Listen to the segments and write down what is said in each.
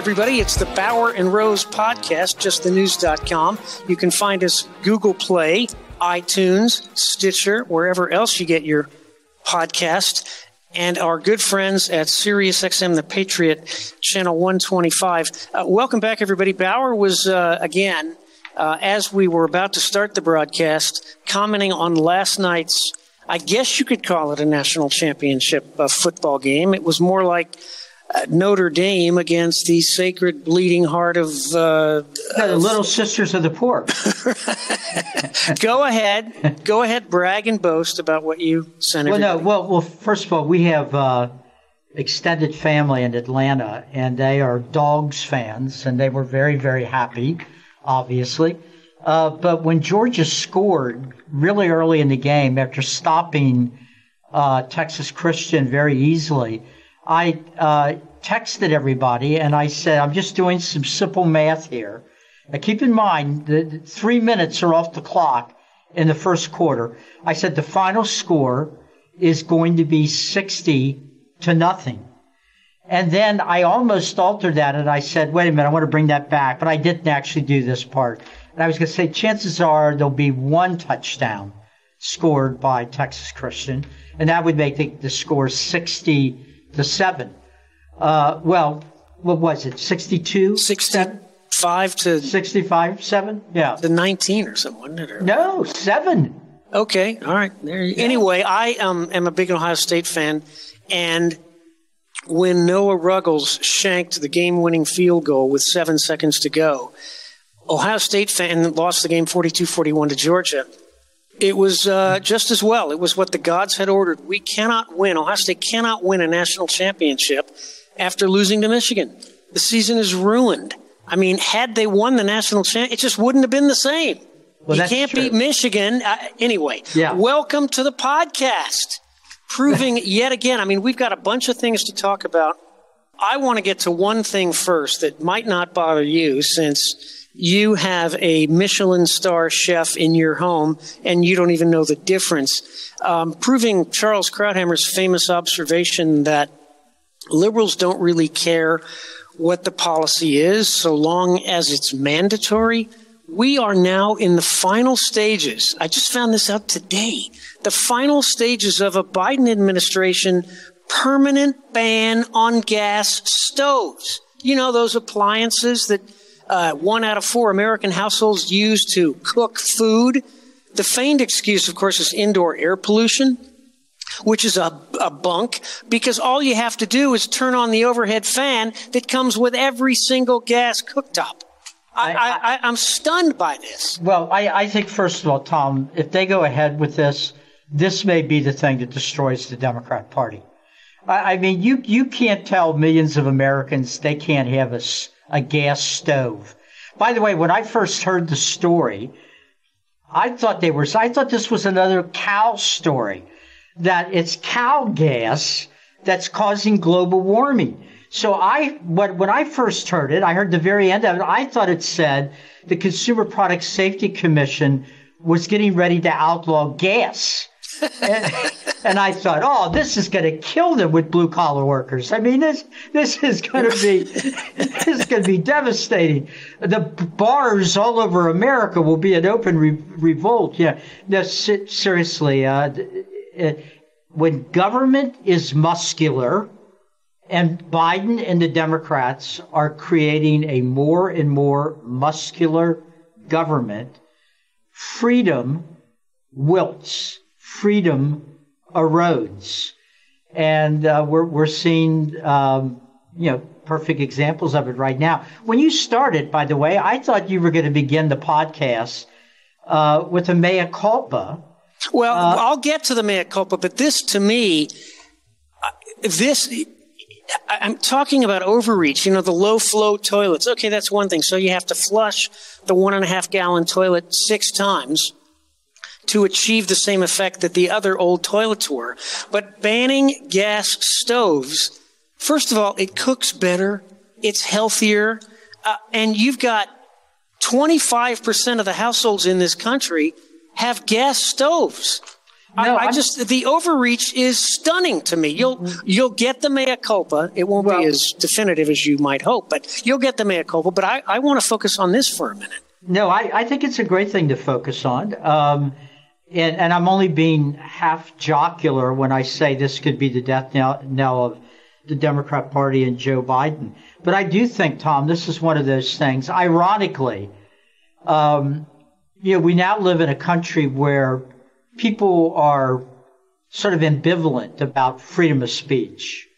Everybody. It's the Bauer and Rose podcast, justthenews.com. You can find us Google Play, iTunes, Stitcher, wherever else you get your podcast, and our good friends at SiriusXM The Patriot, channel 125. Uh, welcome back, everybody. Bauer was, uh, again, uh, as we were about to start the broadcast, commenting on last night's, I guess you could call it a national championship uh, football game. It was more like Notre Dame against the sacred bleeding heart of. Uh, Yeah, the Little Sisters of the Poor. go ahead, go ahead, brag and boast about what you sent. well, no, well, well, first of all, we have uh, extended family in Atlanta, and they are Dogs fans, and they were very, very happy, obviously. Uh, but when Georgia scored really early in the game after stopping uh, Texas Christian very easily, I uh, texted everybody and I said, I'm just doing some simple math here. Now keep in mind that three minutes are off the clock in the first quarter. I said the final score is going to be 60 to nothing. And then I almost altered that and I said, wait a minute, I want to bring that back, but I didn't actually do this part. And I was going to say, chances are there'll be one touchdown scored by Texas Christian, and that would make the, the score 60 to 7. Uh, well, what was it, 62? 65 to 65, 7? Yeah. the 19 or something, wasn't it? Or- No, 7. Okay, all right. There. You, Anyway, I um, am a big Ohio State fan, and when Noah Ruggles shanked the game-winning field goal with seven seconds to go, Ohio State fan lost the game 42-41 to Georgia. It was uh, just as well. It was what the gods had ordered. We cannot win. Ohio State cannot win a national championship after losing to Michigan. The season is ruined. I mean, had they won the national championship, it just wouldn't have been the same. Well, you can't true. beat Michigan. Uh, anyway, Yeah. welcome to the podcast. Proving yet again, I mean, we've got a bunch of things to talk about. I want to get to one thing first that might not bother you since you have a Michelin star chef in your home and you don't even know the difference. Um, proving Charles Krauthammer's famous observation that liberals don't really care what the policy is so long as it's mandatory. We are now in the final stages. I just found this out today. The final stages of a Biden administration permanent ban on gas stoves. You know, those appliances that uh, one out of four American households use to cook food. The feigned excuse, of course, is indoor air pollution which is a, a bunk because all you have to do is turn on the overhead fan that comes with every single gas cooktop. I, I'm stunned by this. Well, I, I think, first of all, Tom, if they go ahead with this, this may be the thing that destroys the Democrat Party. I, I mean, you, you can't tell millions of Americans they can't have a, a gas stove. By the way, when I first heard the story, I thought they were, I thought this was another cow story, that it's cow gas that's causing global warming. So I, when, when I first heard it, I heard the very end of it, I thought it said the Consumer Product Safety Commission was getting ready to outlaw gas. And, and I thought, oh, this is going to kill them with blue collar workers. I mean, this this is going to be this is going to be devastating. The bars all over America will be an open re- revolt. Yeah, no, se- seriously. Uh, uh, when government is muscular, and Biden and the Democrats are creating a more and more muscular government, freedom wilts, freedom erodes. And uh, we're, we're seeing um, you know, perfect examples of it right now. When you started, by the way, I thought you were going to begin the podcast uh, with a mea culpa. Well, uh, I'll get to the mea culpa, but this to me, uh, this I'm talking about overreach, you know, the low flow toilets. Okay, that's one thing. So you have to flush the one and a half gallon toilet six times to achieve the same effect that the other old toilets were. But banning gas stoves, first of all, it cooks better, it's healthier, uh, and you've got 25% of the households in this country have gas stoves. No, I, I just the overreach is stunning to me. You'll you'll get the mea culpa. It won't well, be as definitive as you might hope, but you'll get the mea culpa. But I, I want to focus on this for a minute. No, I, I think it's a great thing to focus on. Um, and, and I'm only being half jocular when I say this could be the death knell, of the Democrat Party and Joe Biden. But I do think, Tom, this is one of those things. Ironically, um, you know, we now live in a country where people are sort of ambivalent about freedom of speech.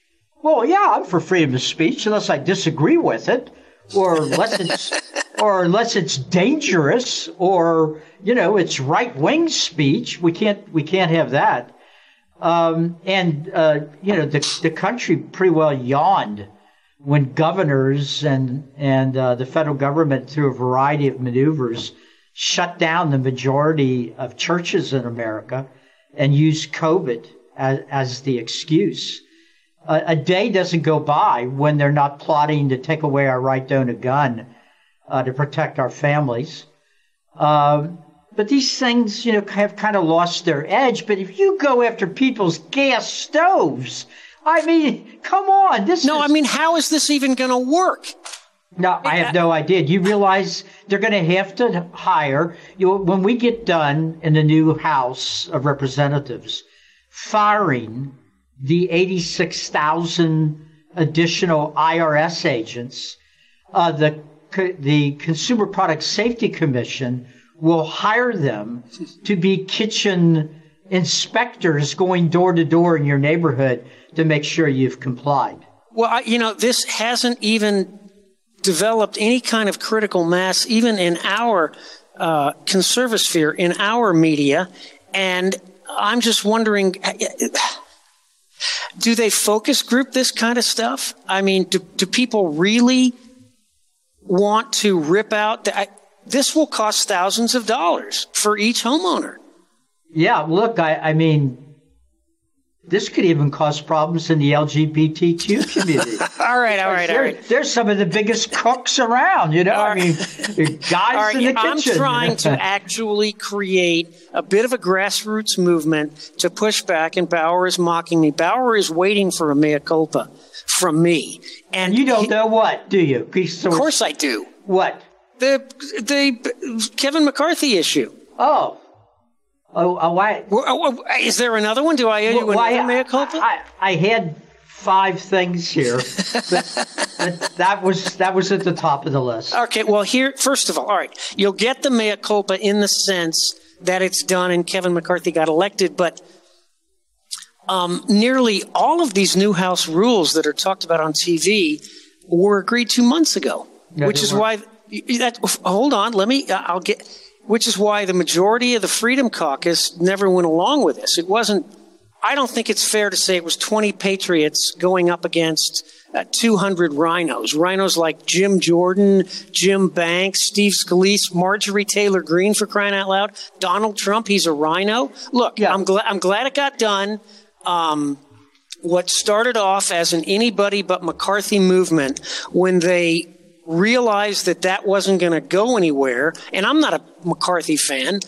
Well, yeah, I'm for freedom of speech unless I disagree with it, or unless it's, or unless it's dangerous, or you know, it's right wing speech. We can't we can't have that. Um, and uh, you know, the the country pretty well yawned when governors and and uh, the federal government, through a variety of maneuvers, shut down the majority of churches in America and used COVID as, as the excuse. A, a, day doesn't go by when they're not plotting to take away our right to own a gun uh, to protect our families. Um, but these things, you know, have kind of lost their edge. But if you go after people's gas stoves, I mean, come on. This no, is... I mean, how is this even going to work? No, I have no idea. Do You realize they're going to have to hire you know, when we get done in the new House of Representatives, firing the eighty-six thousand additional IRS agents. Uh, the the Consumer Product Safety Commission will hire them to be kitchen inspectors going door to door in your neighborhood to make sure you've complied. Well, I, you know, this hasn't even developed any kind of critical mass, even in our uh, conservasphere, in our media. And I'm just wondering do they focus group this kind of stuff? I mean, do, do people really want to rip out? The, I, this will cost thousands of dollars for each homeowner. Yeah, look, I, I mean, this could even cause problems in the LGBTQ community. all right, all right, all right. There's some of the biggest cooks around, you know. I mean, guys right, in the I'm kitchen. I'm trying to actually create a bit of a grassroots movement to push back, and Bauer is mocking me. Bauer is waiting for a mea culpa from me, and you don't he, know what, do you? of course, I do. What? The the Kevin McCarthy issue. Oh, Oh, oh why? Uh, uh, is there another one? Do I owe you well, another mea culpa? I, I, had five things here, but that was that was at the top of the list. Okay, well here, first of all, all right, you'll get the mea culpa in the sense that it's done and Kevin McCarthy got elected, but um, nearly all of these new House rules that are talked about on TV were agreed two months ago, which is weren't. why. That, hold on, let me. I'll get which is why the majority of the Freedom Caucus never went along with this. It wasn't, I don't think it's fair to say it was 20 patriots going up against uh, 200 rhinos. Rhinos like Jim Jordan, Jim Banks, Steve Scalise, Marjorie Taylor Greene for crying out loud, Donald Trump, he's a rhino. Look, yeah. I'm, glad I'm glad it got done. Um, what started off as an anybody but McCarthy movement when they realized that that wasn't going to go anywhere. And I'm not a McCarthy fan.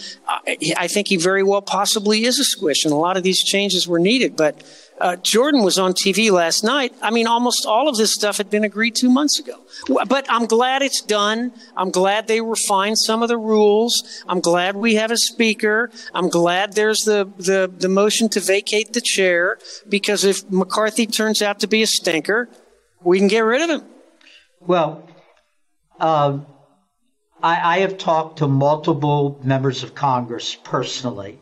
I think he very well possibly is a squish, and a lot of these changes were needed. But uh, Jordan was on TV last night. I mean, almost all of this stuff had been agreed two months ago. But I'm glad it's done. I'm glad they refined some of the rules. I'm glad we have a speaker. I'm glad there's the, the, the motion to vacate the chair because if McCarthy turns out to be a stinker, we can get rid of him. Well, um, I, I have talked to multiple members of Congress personally,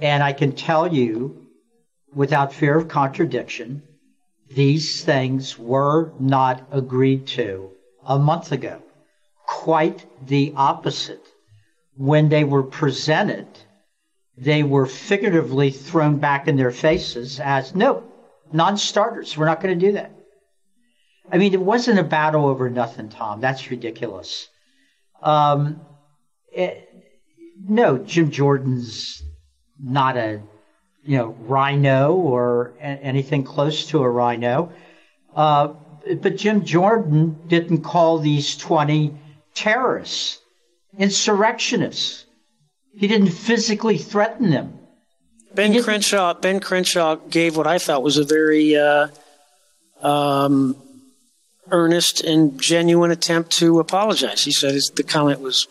and I can tell you without fear of contradiction these things were not agreed to a month ago. Quite the opposite. When they were presented, they were figuratively thrown back in their faces as no, non starters. We're not going to do that. I mean, it wasn't a battle over nothing, Tom. That's ridiculous. Um, it, no, Jim Jordan's not a you know RINO or a- anything close to a rhino. Uh, but Jim Jordan didn't call these 20 terrorists, insurrectionists. He didn't physically threaten them. Ben Crenshaw. Ben Crenshaw gave what I thought was a very uh, um, earnest and genuine attempt to apologize. He said his, the comment was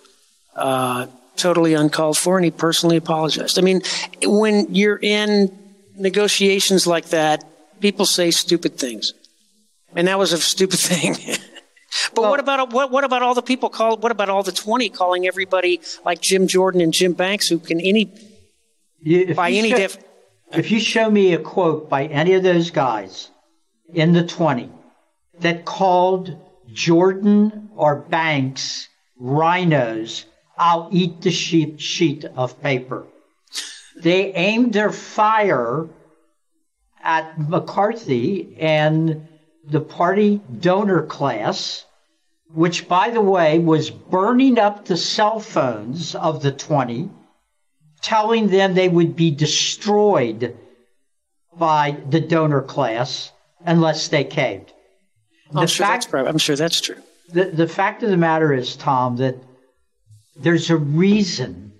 uh, totally uncalled for, and he personally apologized. I mean, when you're in negotiations like that, people say stupid things, and that was a stupid thing. but well, what about what, what about all the people call? What about all the twenty calling everybody like Jim Jordan and Jim Banks who can any by any show, If you show me a quote by any of those guys in the twenty that called Jordan or Banks rhinos, I'll eat the sheet, sheet of paper. They aimed their fire at McCarthy and the party donor class, which, by the way, was burning up the cell phones of the 20, telling them they would be destroyed by the donor class unless they caved. I'm sure, fact, that's, I'm sure that's true. The, the fact of the matter is, Tom, that there's a reason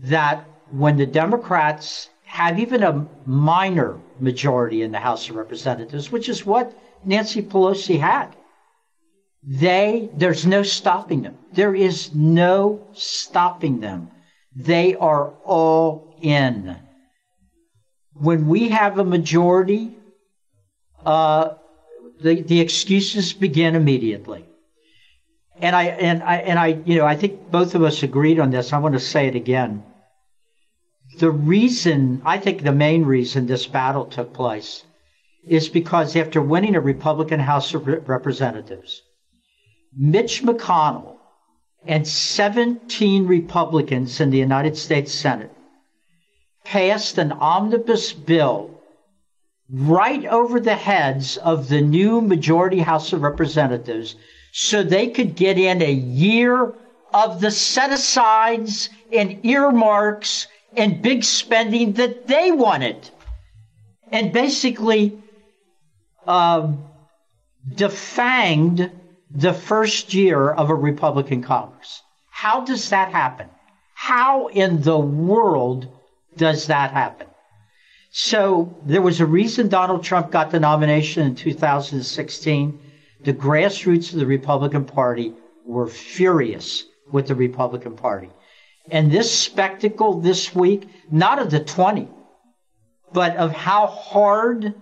that when the Democrats have even a minor majority in the House of Representatives, which is what Nancy Pelosi had, they, there's no stopping them. There is no stopping them. They are all in. When we have a majority, uh, the, the excuses begin immediately. And I and I and I you know I think both of us agreed on this. I want to say it again. The reason I think the main reason this battle took place is because after winning a Republican House of Representatives, Mitch McConnell and 17 Republicans in the United States Senate passed an omnibus bill right over the heads of the new majority House of Representatives so they could get in a year of the set asides and earmarks and big spending that they wanted. And basically um, defanged the first year of a Republican Congress. How does that happen? How in the world does that happen? So there was a reason Donald Trump got the nomination in 2016. The grassroots of the Republican Party were furious with the Republican Party. And this spectacle this week, not of the 20, but of how hard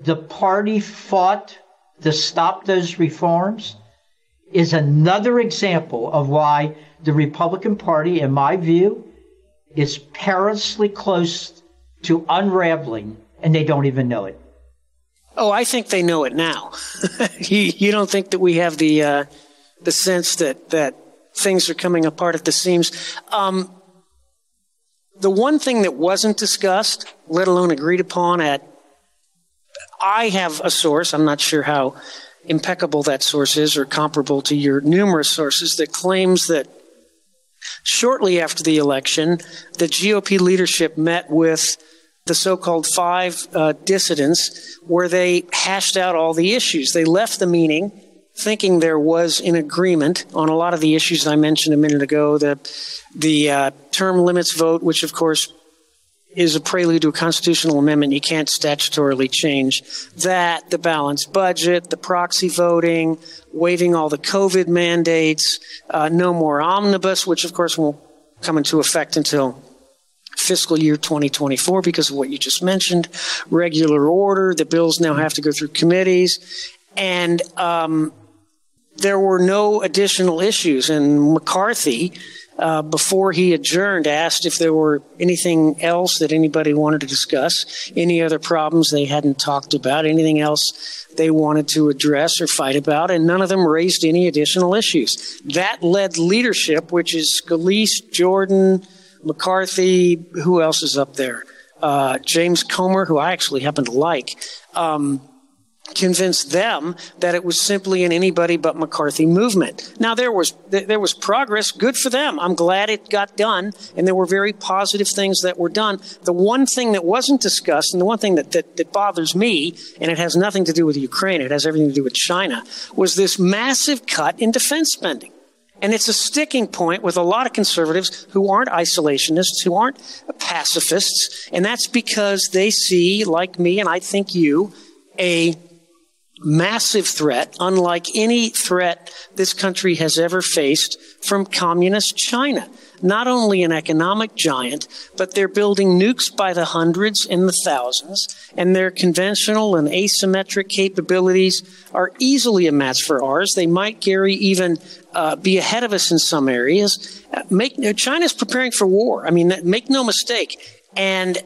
the party fought to stop those reforms, is another example of why the Republican Party, in my view, is perilously close to unraveling and they don't even know it. Oh, I think they know it now. you, you, don't think that we have the uh, the sense that that things are coming apart at the seams. Um, the one thing that wasn't discussed, let alone agreed upon at I have a source, I'm not sure how impeccable that source is or comparable to your numerous sources that claims that shortly after the election, the GOP leadership met with the so-called five uh, dissidents where they hashed out all the issues. They left the meeting thinking there was an agreement on a lot of the issues I mentioned a minute ago. The the uh, term limits vote, which of course is a prelude to a constitutional amendment you can't statutorily change. That, the balanced budget, the proxy voting, waiving all the COVID mandates, uh, no more omnibus, which of course won't come into effect until fiscal year 2024 because of what you just mentioned. Regular order, the bills now have to go through committees. And um, there were no additional issues. And McCarthy, uh, before he adjourned, asked if there were anything else that anybody wanted to discuss, any other problems they hadn't talked about, anything else they wanted to address or fight about, and none of them raised any additional issues. That led leadership, which is Scalise, Jordan, McCarthy, who else is up there? Uh, James Comer, who I actually happen to like. Um, convinced them that it was simply an anybody but McCarthy movement. Now there was there was progress, good for them. I'm glad it got done, and there were very positive things that were done. The one thing that wasn't discussed, and the one thing that, that, that bothers me, and it has nothing to do with Ukraine, it has everything to do with China, was this massive cut in defense spending. And it's a sticking point with a lot of conservatives who aren't isolationists, who aren't pacifists, and that's because they see, like me and I think you, a massive threat, unlike any threat this country has ever faced from communist China. Not only an economic giant, but they're building nukes by the hundreds and the thousands, and their conventional and asymmetric capabilities are easily a match for ours. They might, Gary, even uh, be ahead of us in some areas. Uh, make China's preparing for war. I mean, make no mistake, and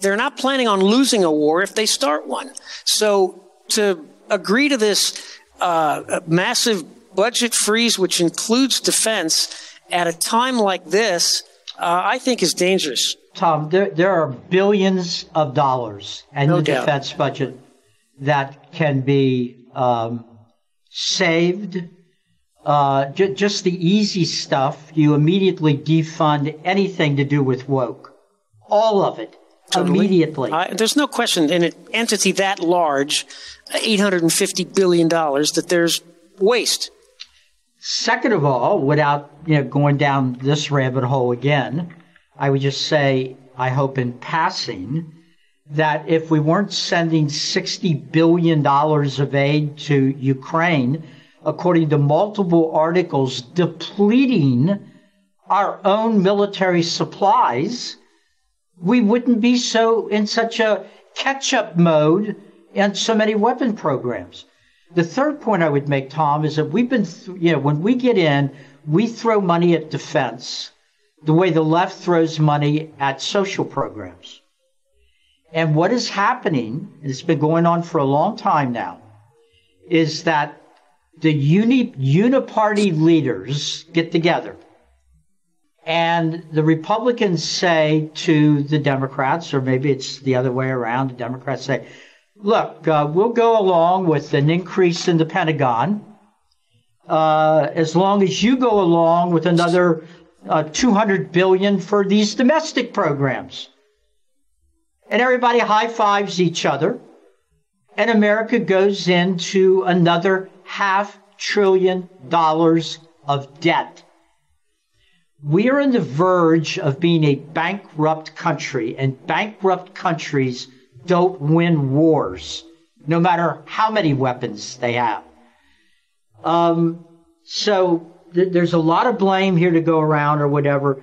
they're not planning on losing a war if they start one. So to agree to this uh, massive budget freeze, which includes defense, at a time like this, uh, I think is dangerous. Tom, there, there are billions of dollars in no the doubt. defense budget that can be um, saved. Uh, j- just the easy stuff, you immediately defund anything to do with woke. All of it. Totally. Immediately. there's no question in an entity that large, $850 billion, that there's waste. Second of all, without you know, going down this rabbit hole again, I would just say, I hope in passing, that if we weren't sending $60 billion of aid to Ukraine, according to multiple articles, depleting our own military supplies, we wouldn't be so in such a catch up mode and so many weapon programs. The third point I would make, Tom, is that we've been, th- you know, when we get in, we throw money at defense the way the left throws money at social programs. And what is happening, and it's been going on for a long time now, is that the uni, uniparty leaders get together and the Republicans say to the Democrats, or maybe it's the other way around, the Democrats say, look, uh, we'll go along with an increase in the Pentagon uh, as long as you go along with another uh, 200 billion for these domestic programs. And everybody high fives each other. And America goes into another half trillion dollars of debt. We are on the verge of being a bankrupt country, and bankrupt countries don't win wars, no matter how many weapons they have. Um, so th- there's a lot of blame here to go around or whatever.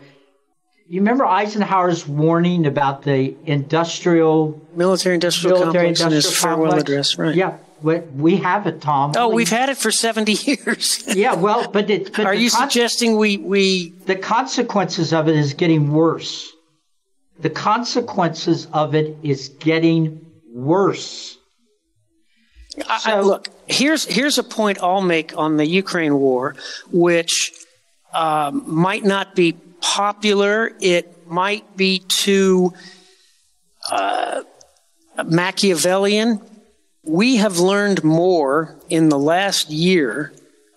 You remember Eisenhower's warning about the industrial military industrial military complex industrial in his farewell complex? address, right? Yeah, we have it, Tom. Oh, we've had it for 70 years. yeah, well, but, it, but are you con- suggesting we, we. The consequences of it is getting worse. The consequences of it is getting worse. I, so, I, look, here's, here's a point I'll make on the Ukraine war, which um, might not be popular. It might be too uh, Machiavellian we have learned more in the last year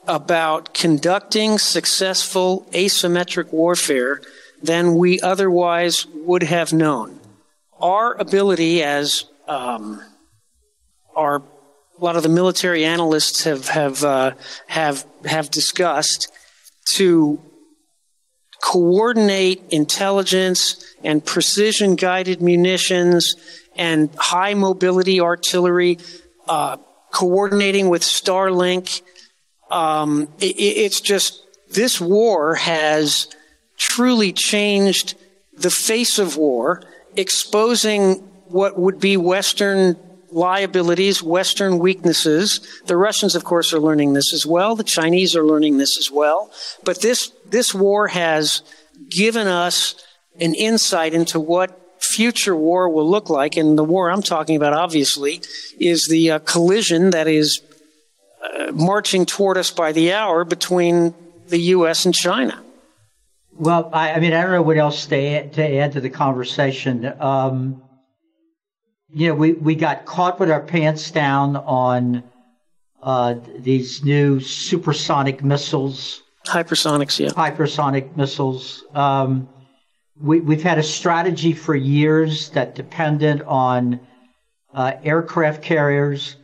about conducting successful asymmetric warfare than we otherwise would have known. Our ability, as um, our a lot of the military analysts have have uh, have have discussed, to coordinate intelligence and precision guided munitions and high mobility artillery uh, coordinating with Starlink. Um, it, it's just this war has truly changed the face of war, exposing what would be Western liabilities, Western weaknesses. The Russians, of course, are learning this as well. The Chinese are learning this as well. But this this war has given us an insight into what future war will look like. And the war I'm talking about, obviously, is the uh, collision that is uh, marching toward us by the hour between the U.S. and China. Well, I, I mean, I don't know what else to add to, add to the conversation. Um, you know, we, we got caught with our pants down on uh, these new supersonic missiles. Hypersonics, yeah. Hypersonic missiles. Um, we, we've had a strategy for years that depended on uh, aircraft carriers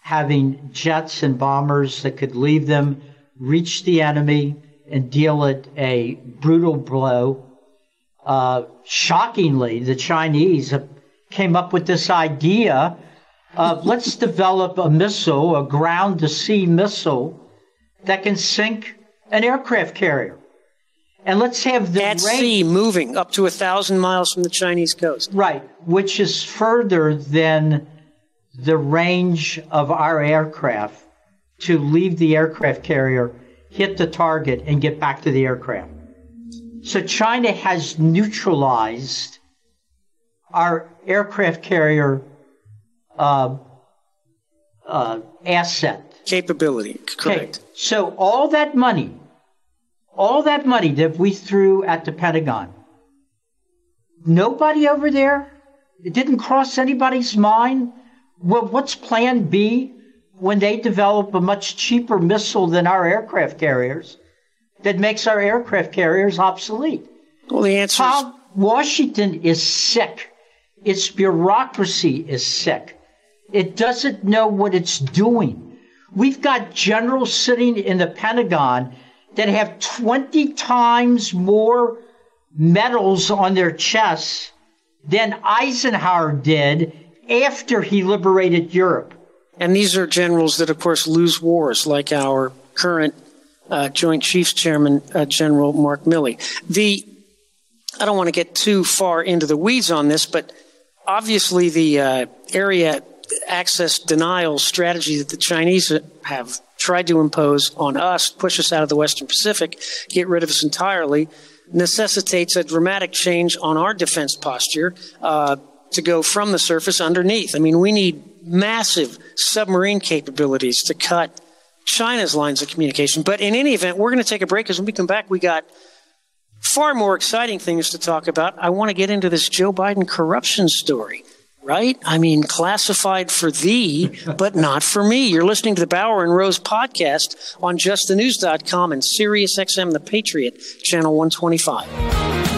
having jets and bombers that could leave them, reach the enemy, and deal it a brutal blow. Uh, shockingly, the Chinese came up with this idea of let's develop a missile, a ground to sea missile that can sink an aircraft carrier. And let's have the at sea moving up to a thousand miles from the Chinese coast. Right, which is further than the range of our aircraft to leave the aircraft carrier, hit the target, and get back to the aircraft. So China has neutralized our aircraft carrier uh, uh, asset capability. Correct. Okay. So all that money all that money that we threw at the Pentagon, nobody over there, it didn't cross anybody's mind. Well, what's plan B when they develop a much cheaper missile than our aircraft carriers that makes our aircraft carriers obsolete? Well, the answer is Washington is sick. Its bureaucracy is sick. It doesn't know what it's doing. We've got generals sitting in the Pentagon that have 20 times more medals on their chests than Eisenhower did after he liberated Europe. And these are generals that, of course, lose wars, like our current uh, Joint Chiefs Chairman, uh, General Mark Milley. The I don't want to get too far into the weeds on this, but obviously the uh, area access denial strategy that the Chinese have tried to impose on us, push us out of the Western Pacific, get rid of us entirely, necessitates a dramatic change on our defense posture uh, to go from the surface underneath. I mean, we need massive submarine capabilities to cut China's lines of communication. But in any event, we're going to take a break because when we come back, we got far more exciting things to talk about. I want to get into this Joe Biden corruption story right? I mean, classified for thee, but not for me. You're listening to the Bauer and Rose podcast on justthenews.com and SiriusXM The Patriot, channel 125.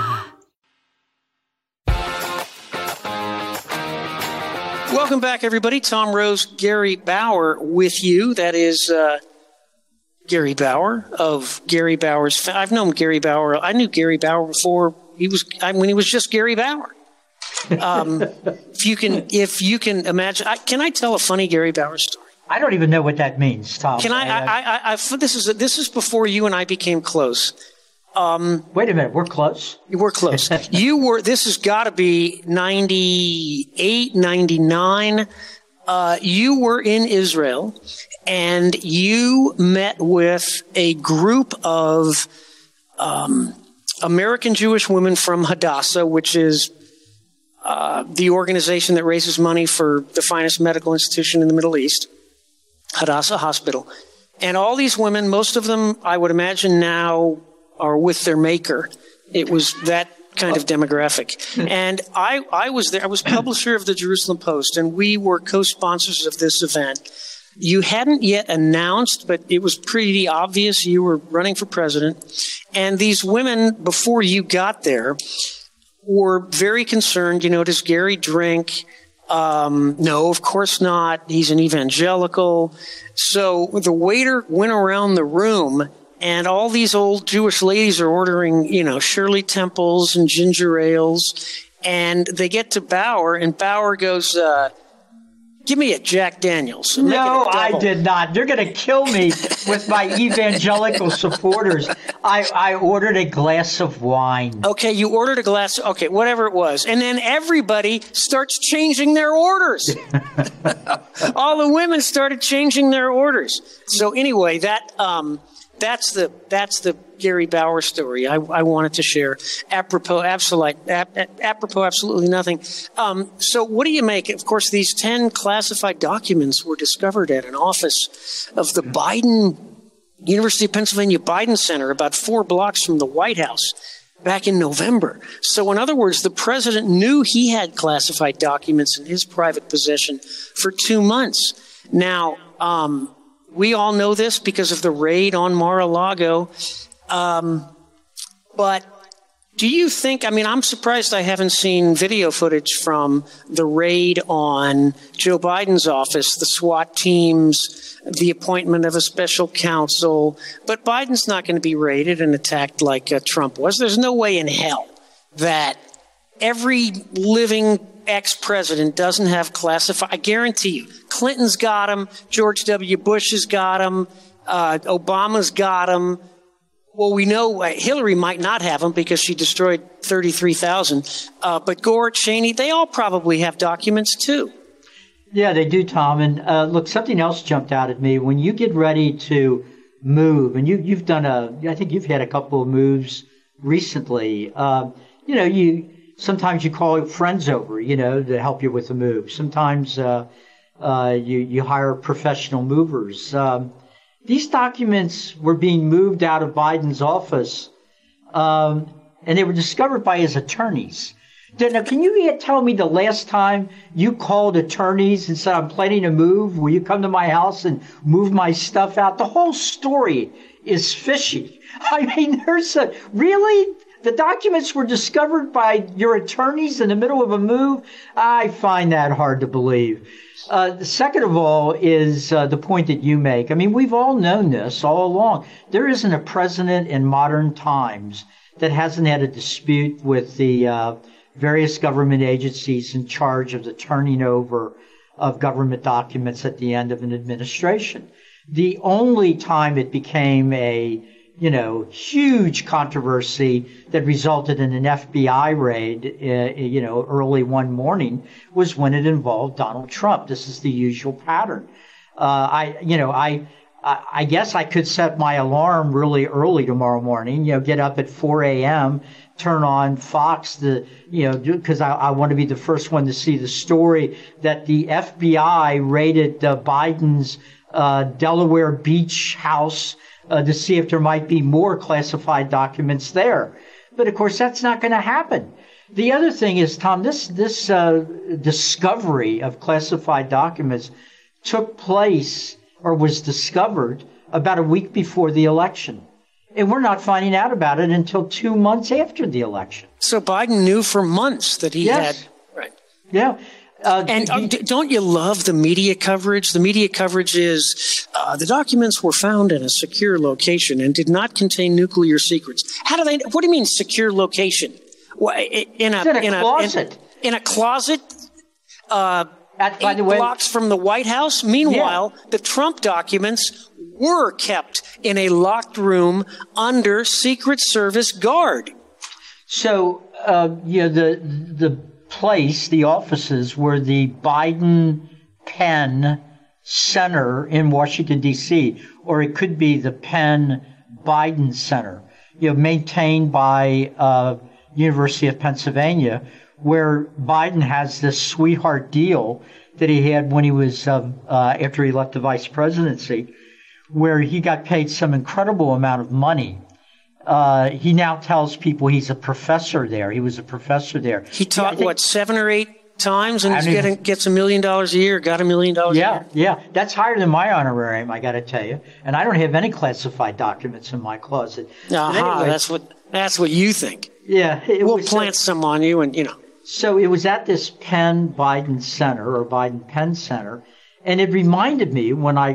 Welcome back, everybody. Tom Rose, Gary Bauer with you. That is uh, Gary Bauer of Gary Bauer's. I've known Gary Bauer. I knew Gary Bauer before he was when he was just Gary Bauer. Um, if you can, if you can imagine, I, can I tell a funny Gary Bauer story? I don't even know what that means, Tom. Can I? I, I, I this is this is before you and I became close. Um, Wait a minute, we're close. We're close. you were, this has got to be 98, 99. Uh, you were in Israel and you met with a group of um, American Jewish women from Hadassah, which is uh, the organization that raises money for the finest medical institution in the Middle East, Hadassah Hospital. And all these women, most of them, I would imagine now are with their maker. It was that kind of demographic. and I, I was there. I was publisher of the Jerusalem Post, and we were co-sponsors of this event. You hadn't yet announced, but it was pretty obvious you were running for president. And these women, before you got there, were very concerned. You know, does Gary drink? Um, no, of course not. He's an evangelical. So the waiter went around the room and all these old Jewish ladies are ordering, you know, Shirley Temples and ginger ales. And they get to Bauer and Bauer goes, uh, Give me a Jack Daniels. No, I did not. You're going to kill me with my evangelical supporters. I, I ordered a glass of wine. Okay, you ordered a glass. Okay, whatever it was. And then everybody starts changing their orders. All the women started changing their orders. So anyway, that um, that's the that's the Gary Bauer story I, I wanted to share. Apropos, absolutely, apropos, absolutely nothing. Um, so, what do you make? Of course, these ten classified documents were discovered at an office of the Biden University of Pennsylvania Biden Center, about four blocks from the White House. Back in November. So, in other words, the president knew he had classified documents in his private possession for two months. Now, um, we all know this because of the raid on Mar-a-Lago. Um, but do you think, I mean, I'm surprised I haven't seen video footage from the raid on Joe Biden's office, the SWAT teams, the appointment of a special counsel. But Biden's not going to be raided and attacked like uh, Trump was. There's no way in hell that every living ex president doesn't have classified. I guarantee you, Clinton's got them, George W. Bush has got them, uh, Obama's got them. Well, we know uh, Hillary might not have them because she destroyed 33,000. Uh, but Gore, Cheney, they all probably have documents too. Yeah, they do, Tom. And uh, look, something else jumped out at me. When you get ready to move, and you, you've done a, I think you've had a couple of moves recently. Uh, you know, you sometimes you call friends over, you know, to help you with the move. Sometimes uh, uh, you you hire professional movers. Um, these documents were being moved out of Biden's office, um, and they were discovered by his attorneys. Now, can you tell me the last time you called attorneys and said, I'm planning to move? Will you come to my house and move my stuff out? The whole story is fishy. I mean, there's a really the documents were discovered by your attorneys in the middle of a move. I find that hard to believe. Uh, second of all, is uh, the point that you make. I mean, we've all known this all along. There isn't a president in modern times that hasn't had a dispute with the uh, various government agencies in charge of the turning over of government documents at the end of an administration. The only time it became a you know, huge controversy that resulted in an FBI raid, uh, you know, early one morning was when it involved Donald Trump. This is the usual pattern. Uh, I, you know, I, I guess I could set my alarm really early tomorrow morning, you know, get up at 4 a.m., turn on Fox, the, you know, because I, I want to be the first one to see the story that the FBI raided uh, Biden's uh, Delaware beach house uh, to see if there might be more classified documents there. But of course, that's not going to happen. The other thing is, Tom, this this uh, discovery of classified documents took place or was discovered about a week before the election. And we're not finding out about it until two months after the election. So Biden knew for months that he yes. had. Right. Yeah. Uh, and uh, don't you love the media coverage? The media coverage is uh, the documents were found in a secure location and did not contain nuclear secrets. How do they? What do you mean secure location? In a, in a, closet. In, in, a closet. Uh, by the way, blocks from the White House. Meanwhile, yeah. the Trump documents were kept in a locked room under Secret Service guard. So, uh, yeah, the the place, the offices, were the Biden Penn Center in Washington, D.C., or it could be the Penn Biden Center, you know, maintained by uh, University of Pennsylvania, where Biden has this sweetheart deal that he had when he was uh, uh, after he left the vice presidency, where he got paid some incredible amount of money uh, he now tells people he's a professor there. He was a professor there. He taught yeah, what seven or eight times, and getting gets a million dollars a year. Got a million dollars. Yeah, yeah, that's higher than my honorarium. I got to tell you, and I don't have any classified documents in my closet. Uh-huh, anyway, that's what that's what you think. Yeah, we'll plant some on you, and you know. so it was at this Penn Biden Center or Biden Penn Center, and it reminded me when I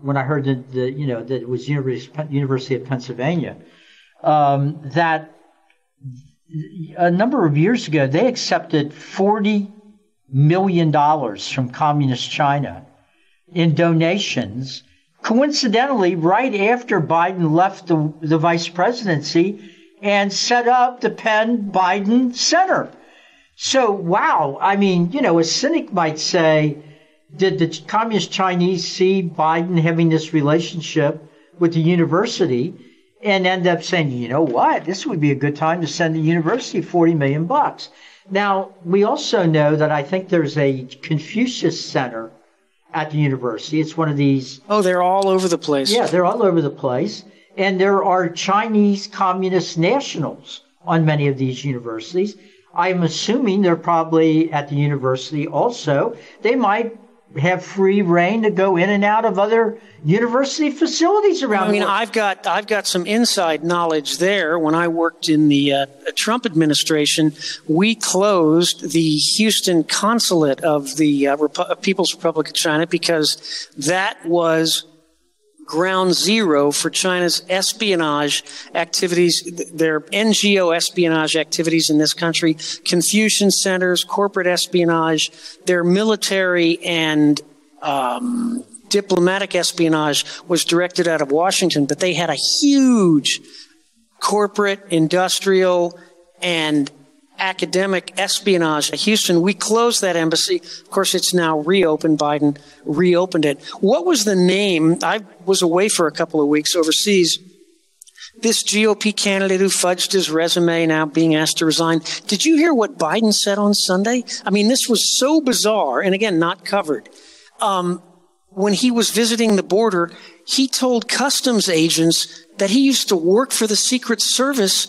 when I heard that the you know that it was University University of Pennsylvania um, that a number of years ago they accepted forty million dollars from communist China in donations. Coincidentally, right after Biden left the, the vice presidency and set up the Penn Biden Center. So, wow. I mean, you know, a cynic might say, did the communist Chinese see Biden having this relationship with the university and end up saying, you know what, this would be a good time to send the university 40 million bucks. Now, we also know that I think there's a Confucius Center at the university. It's one of these. Oh, they're all over the place. Yeah, they're all over the place. And there are Chinese communist nationals on many of these universities. I'm assuming they're probably at the university also. They might have free reign to go in and out of other university facilities around. I mean, I've got I've got some inside knowledge there. When I worked in the uh, Trump administration, we closed the Houston consulate of the uh, Repu- People's Republic of China because that was ground zero for China's espionage activities, their NGO espionage activities in this country, Confucian centers, corporate espionage, their military and um, diplomatic espionage was directed out of Washington, but they had a huge corporate, industrial, and academic espionage at Houston. We closed that embassy. Of course, it's now reopened. Biden reopened it. What was the name? I was away for a couple of weeks overseas. This GOP candidate who fudged his resume now being asked to resign. Did you hear what Biden said on Sunday? I mean, this was so bizarre, and again, not covered. Um, when he was visiting the border, he told customs agents that he used to work for the Secret Service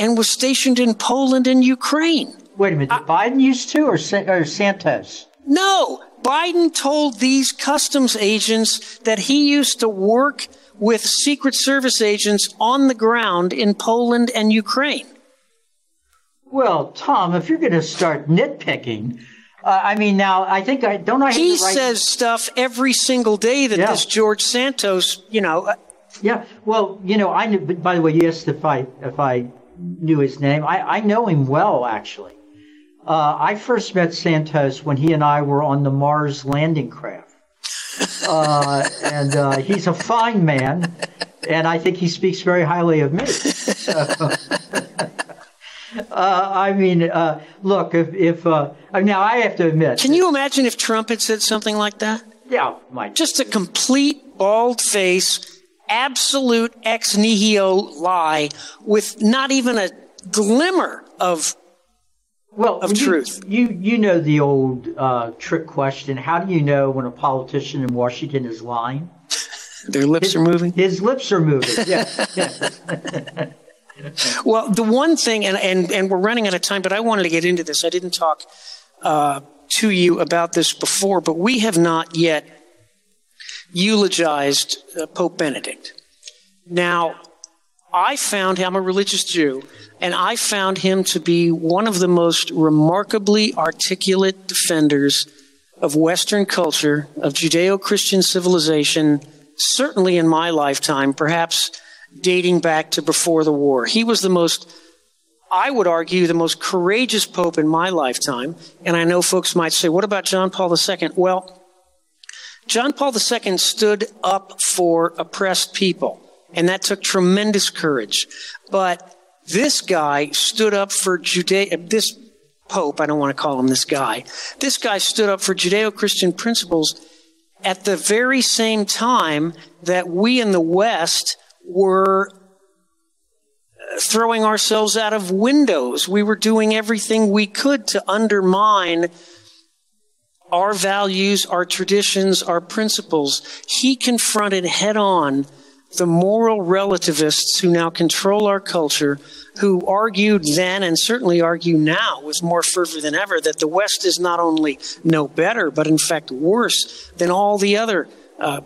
and was stationed in Poland and Ukraine. Wait a minute, I, Biden used to or, or Santos? No, Biden told these customs agents that he used to work with Secret Service agents on the ground in Poland and Ukraine. Well, Tom, if you're going to start nitpicking, uh, I mean, now I think I don't. I he right says stuff every single day that yeah. this George Santos, you know. Uh, yeah. Well, you know, I. Knew, by the way, you asked if I if I knew his name. I, I know him well, actually. Uh, I first met Santos when he and I were on the Mars landing craft. Uh, and uh, he's a fine man, and I think he speaks very highly of me. So, uh, I mean, uh, look, if, if uh, now I have to admit. Can you imagine if Trump had said something like that? Yeah, Mike. Just a complete bald face absolute ex nihilo lie with not even a glimmer of well, of you, truth. You you know the old uh, trick question: How do you know when a politician in Washington is lying? Their lips his, are moving. His lips are moving. Yeah. yeah. well, the one thing, and, and and we're running out of time, but I wanted to get into this. I didn't talk uh, to you about this before, but we have not yet eulogized uh, Pope Benedict. Now, I found him, I'm a religious Jew, and I found him to be one of the most remarkably articulate defenders of Western culture, of Judeo Christian civilization, certainly in my lifetime, perhaps dating back to before the war. He was the most, I would argue, the most courageous pope in my lifetime. And I know folks might say, what about John Paul II? Well, John Paul II stood up for oppressed people, and that took tremendous courage. But this guy stood up for Judea, this Pope, I don't want to call him this guy, this guy stood up for Judeo Christian principles at the very same time that we in the West were uh, throwing ourselves out of windows. We were doing everything we could to undermine our values, our traditions, our principles. He confronted head on the moral relativists who now control our culture, who argued then and certainly argue now with more fervor than ever that the West is not only no better, but in fact worse than all the other uh,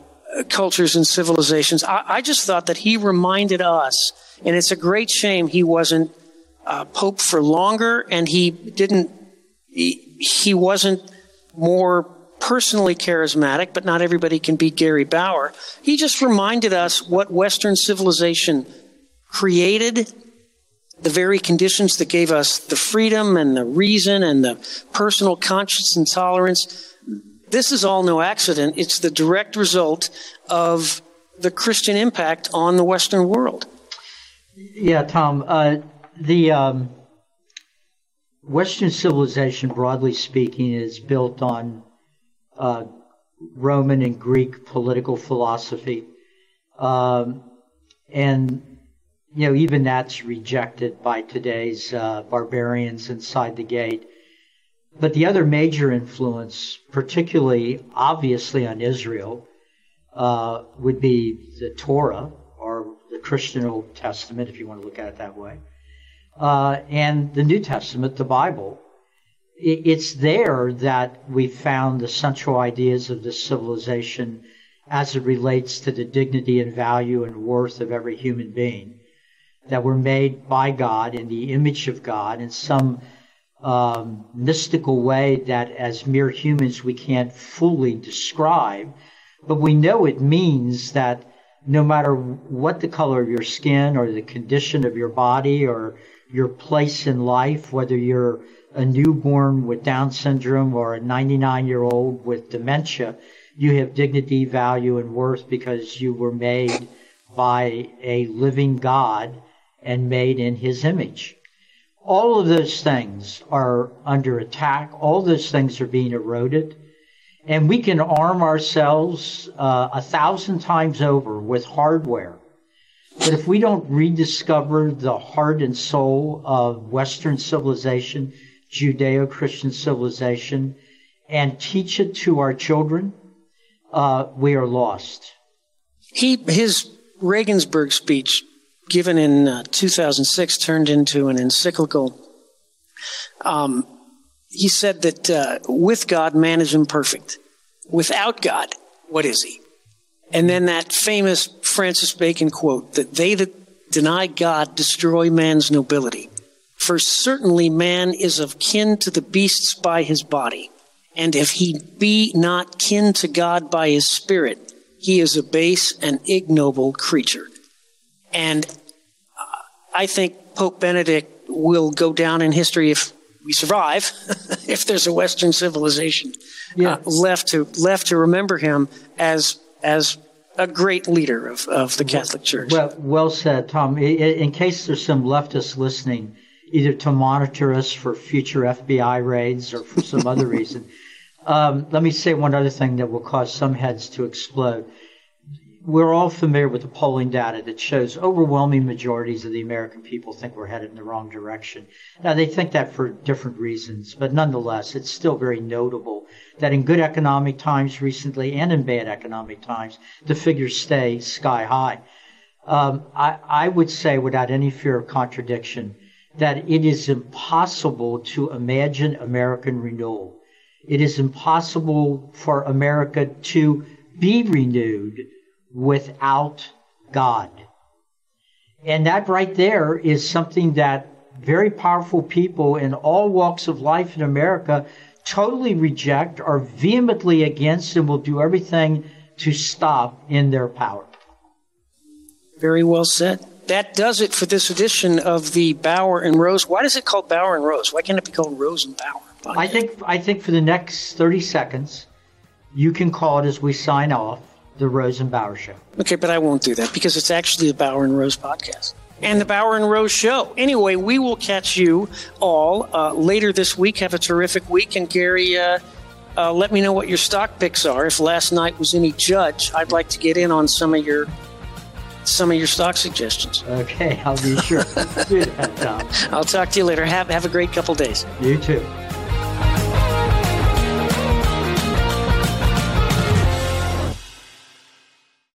cultures and civilizations. I, I, just thought that he reminded us, and it's a great shame he wasn't uh, Pope for longer and he didn't He, he wasn't more personally charismatic, but not everybody can be Gary Bauer. He just reminded us what Western civilization created, the very conditions that gave us the freedom and the reason and the personal conscience and tolerance. This is all no accident. It's the direct result of the Christian impact on the Western world. Yeah, Tom. Uh, the um, Western civilization, broadly speaking, is built on uh, Roman and Greek political philosophy. Um, and, you know, even that's rejected by today's uh, barbarians inside the gate. But the other major influence, particularly obviously on Israel, uh, would be the Torah or the Christian Old Testament, if you want to look at it that way, uh, and the New Testament, the Bible it's there that we found the central ideas of this civilization as it relates to the dignity and value and worth of every human being that were made by God in the image of God in some um, mystical way that as mere humans we can't fully describe, but we know it means that no matter what the color of your skin or the condition of your body or your place in life, whether you're a newborn with Down syndrome or a 99 year old with dementia, you have dignity, value, and worth because you were made by a living God and made in his image. All of those things are under attack. All those things are being eroded. And we can arm ourselves uh, a thousand times over with hardware. But if we don't rediscover the heart and soul of Western civilization, Judeo Christian civilization and teach it to our children, uh, we are lost. He, his Regensburg speech, given in uh, 2006, turned into an encyclical. Um, he said that uh, with God, man is imperfect. Without God, what is he? And then that famous Francis Bacon quote that they that deny God destroy man's nobility. For certainly man is of kin to the beasts by his body, and if he be not kin to God by his spirit, he is a base and ignoble creature. And uh, I think Pope Benedict will go down in history if we survive, if there's a Western civilization uh, left to left to remember him as as a great leader of, of the Catholic Church. Well, well said, Tom. In case there's some leftists listening, either to monitor us for future FBI raids or for some other reason. Um, let me say one other thing that will cause some heads to explode. We're all familiar with the polling data that shows overwhelming majorities of the American people think we're headed in the wrong direction. Now, they think that for different reasons, but nonetheless, it's still very notable that in good economic times recently and in bad economic times, the figures stay sky high. Um, I, I would say, without any fear of contradiction, that it is impossible to imagine American renewal. It is impossible for America to be renewed without God. And that right there is something that very powerful people in all walks of life in America totally reject, are vehemently against, and will do everything to stop in their power. Very well said that does it for this edition of the Bauer and Rose. Why does it called Bauer and Rose? Why can't it be called Rose and Bauer? I think I think for the next thirty seconds, you can call it as we sign off the Rose and Bauer Show. Okay, but I won't do that because it's actually the Bauer and Rose podcast and the Bauer and Rose Show. Anyway, we will catch you all uh, later this week. Have a terrific week, and Gary. Uh, uh, let me know what your stock picks are. If last night was any judge, I'd like to get in on some of your some of your stock suggestions. Okay, I'll be sure do that, Tom. I'll talk to you later. Have have a great couple days. You too.